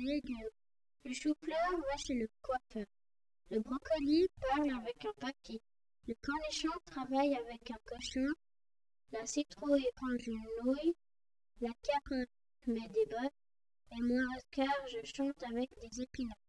Le chou-fleur va chez le coiffeur. Le brocoli parle avec un papier. Le cornichon travaille avec un cochon. La citrouille prend une nouille. La carotte met des bottes. Et moi, car je chante avec des épinards.